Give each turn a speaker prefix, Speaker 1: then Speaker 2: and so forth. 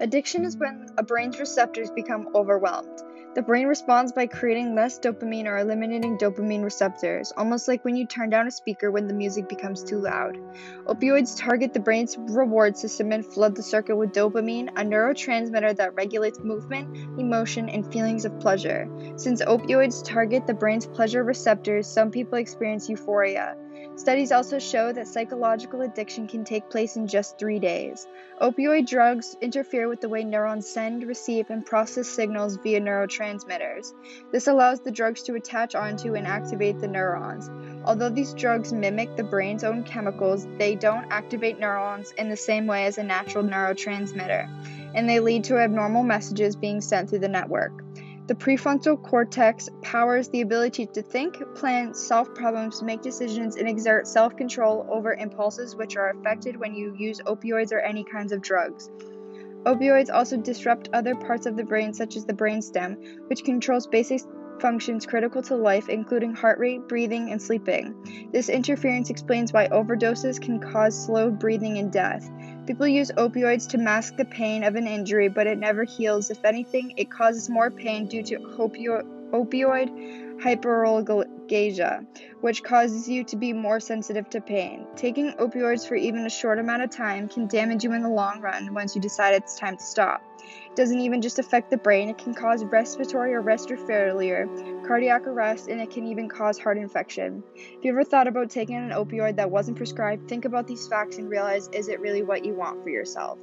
Speaker 1: Addiction is when a brain's receptors become overwhelmed. The brain responds by creating less dopamine or eliminating dopamine receptors, almost like when you turn down a speaker when the music becomes too loud. Opioids target the brain's reward system and flood the circuit with dopamine, a neurotransmitter that regulates movement, emotion, and feelings of pleasure. Since opioids target the brain's pleasure receptors, some people experience euphoria. Studies also show that psychological addiction can take place in just three days. Opioid drugs interfere with the way neurons send, receive, and process signals via neurotransmitters. This allows the drugs to attach onto and activate the neurons. Although these drugs mimic the brain's own chemicals, they don't activate neurons in the same way as a natural neurotransmitter, and they lead to abnormal messages being sent through the network. The prefrontal cortex powers the ability to think, plan, solve problems, make decisions, and exert self control over impulses which are affected when you use opioids or any kinds of drugs. Opioids also disrupt other parts of the brain, such as the brainstem, which controls basic functions critical to life, including heart rate, breathing, and sleeping. This interference explains why overdoses can cause slow breathing and death. People use opioids to mask the pain of an injury, but it never heals. If anything, it causes more pain due to opio- opioid hyperalgesia, which causes you to be more sensitive to pain. Taking opioids for even a short amount of time can damage you in the long run once you decide it's time to stop. It doesn't even just affect the brain, it can cause respiratory arrest or failure, cardiac arrest, and it can even cause heart infection. If you ever thought about taking an opioid that wasn't prescribed, think about these facts and realize is it really what you want for yourself?